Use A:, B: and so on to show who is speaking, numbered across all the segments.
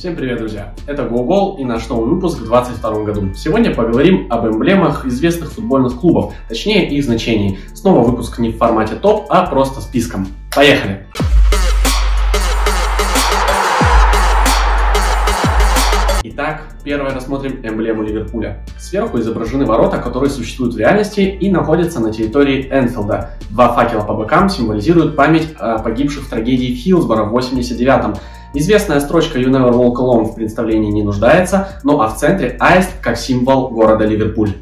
A: Всем привет, друзья! Это GoGol и наш новый выпуск в 2022 году. Сегодня поговорим об эмблемах известных футбольных клубов, точнее их значении. Снова выпуск не в формате топ, а просто списком. Поехали! Итак, первое рассмотрим эмблему Ливерпуля. Сверху изображены ворота, которые существуют в реальности и находятся на территории Энфилда. Два факела по бокам символизируют память о погибших в трагедии Хиллсборо в 89-м. Известная строчка You Never Walk Alone в представлении не нуждается, ну а в центре аист как символ города Ливерпуль.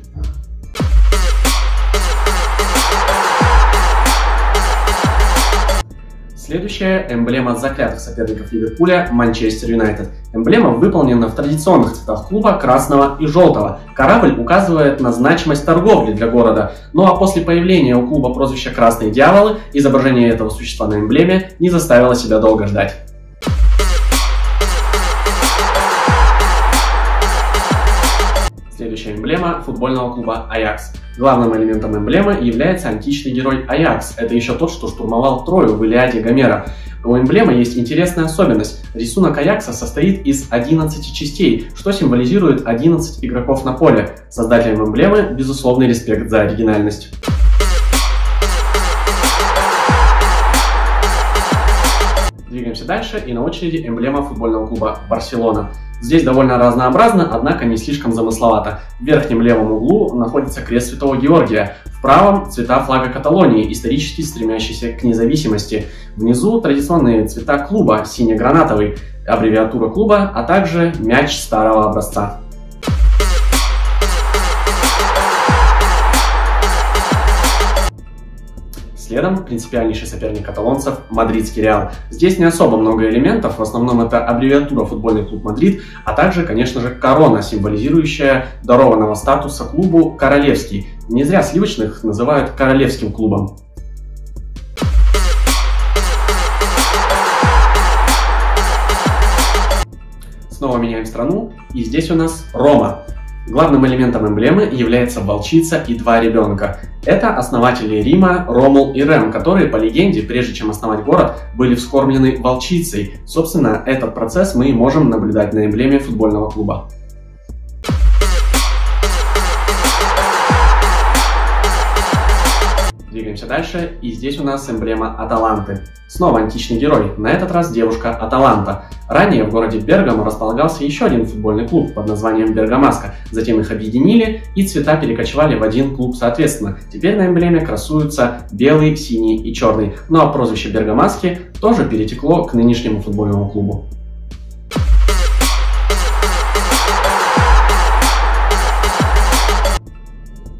A: Следующая эмблема заклятых соперников Ливерпуля – Манчестер Юнайтед. Эмблема выполнена в традиционных цветах клуба красного и желтого. Корабль указывает на значимость торговли для города. Ну а после появления у клуба прозвища «Красные дьяволы» изображение этого существа на эмблеме не заставило себя долго ждать. Следующая эмблема футбольного клуба Аякс. Главным элементом эмблемы является античный герой Аякс. Это еще тот, что штурмовал Трою в Илиаде Гомера. У эмблемы есть интересная особенность. Рисунок Аякса состоит из 11 частей, что символизирует 11 игроков на поле. Создателям эмблемы безусловный респект за оригинальность. Двигаемся дальше, и на очереди эмблема футбольного клуба Барселона. Здесь довольно разнообразно, однако не слишком замысловато. В верхнем левом углу находится крест Святого Георгия, в правом – цвета флага Каталонии, исторически стремящийся к независимости. Внизу – традиционные цвета клуба, сине-гранатовый, аббревиатура клуба, а также мяч старого образца. Следом принципиальнейший соперник каталонцев – Мадридский Реал. Здесь не особо много элементов, в основном это аббревиатура футбольный клуб Мадрид, а также, конечно же, корона, символизирующая дарованного статуса клубу «Королевский». Не зря сливочных называют «королевским клубом». Снова меняем страну, и здесь у нас Рома. Главным элементом эмблемы является волчица и два ребенка. Это основатели Рима Ромул и Рем, которые, по легенде, прежде чем основать город, были вскормлены волчицей. Собственно, этот процесс мы и можем наблюдать на эмблеме футбольного клуба. Двигаемся дальше, и здесь у нас эмблема Аталанты. Снова античный герой, на этот раз девушка Аталанта. Ранее в городе Бергамо располагался еще один футбольный клуб под названием Бергамаска. Затем их объединили, и цвета перекочевали в один клуб соответственно. Теперь на эмблеме красуются белый, синий и черный. Ну а прозвище Бергамаски тоже перетекло к нынешнему футбольному клубу.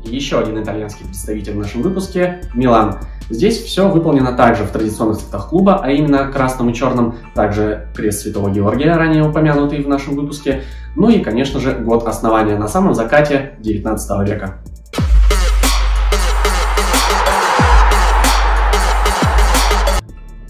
A: Еще один итальянский представитель в нашем выпуске – Милан. Здесь все выполнено также в традиционных цветах клуба, а именно красным и черным, также крест Святого Георгия, ранее упомянутый в нашем выпуске, ну и, конечно же, год основания на самом закате 19 века.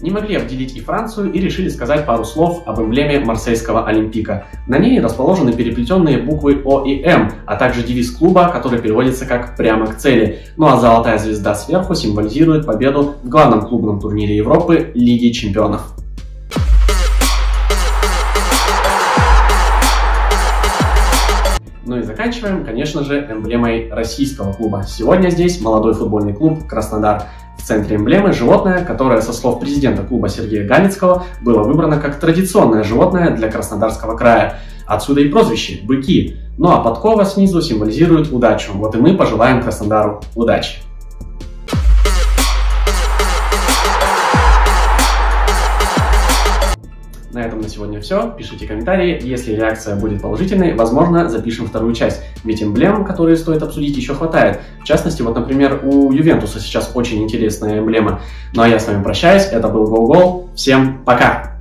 A: Не могли обделить и Францию и решили сказать пару слов об эмблеме марсельского Олимпика. На ней расположены переплетенные буквы О и М, а также девиз клуба, который переводится как «прямо к цели». Ну а золотая звезда сверху символизирует победу в главном клубном турнире Европы Лиги чемпионов. Ну и заканчиваем, конечно же, эмблемой российского клуба. Сегодня здесь молодой футбольный клуб «Краснодар». В центре эмблемы животное, которое, со слов президента клуба Сергея Галицкого, было выбрано как традиционное животное для Краснодарского края. Отсюда и прозвище – быки. Ну а подкова снизу символизирует удачу. Вот и мы пожелаем Краснодару удачи. На этом на сегодня все. Пишите комментарии. Если реакция будет положительной, возможно, запишем вторую часть. Ведь эмблем, которые стоит обсудить, еще хватает. В частности, вот, например, у Ювентуса сейчас очень интересная эмблема. Ну а я с вами прощаюсь. Это был GoGo. Всем пока!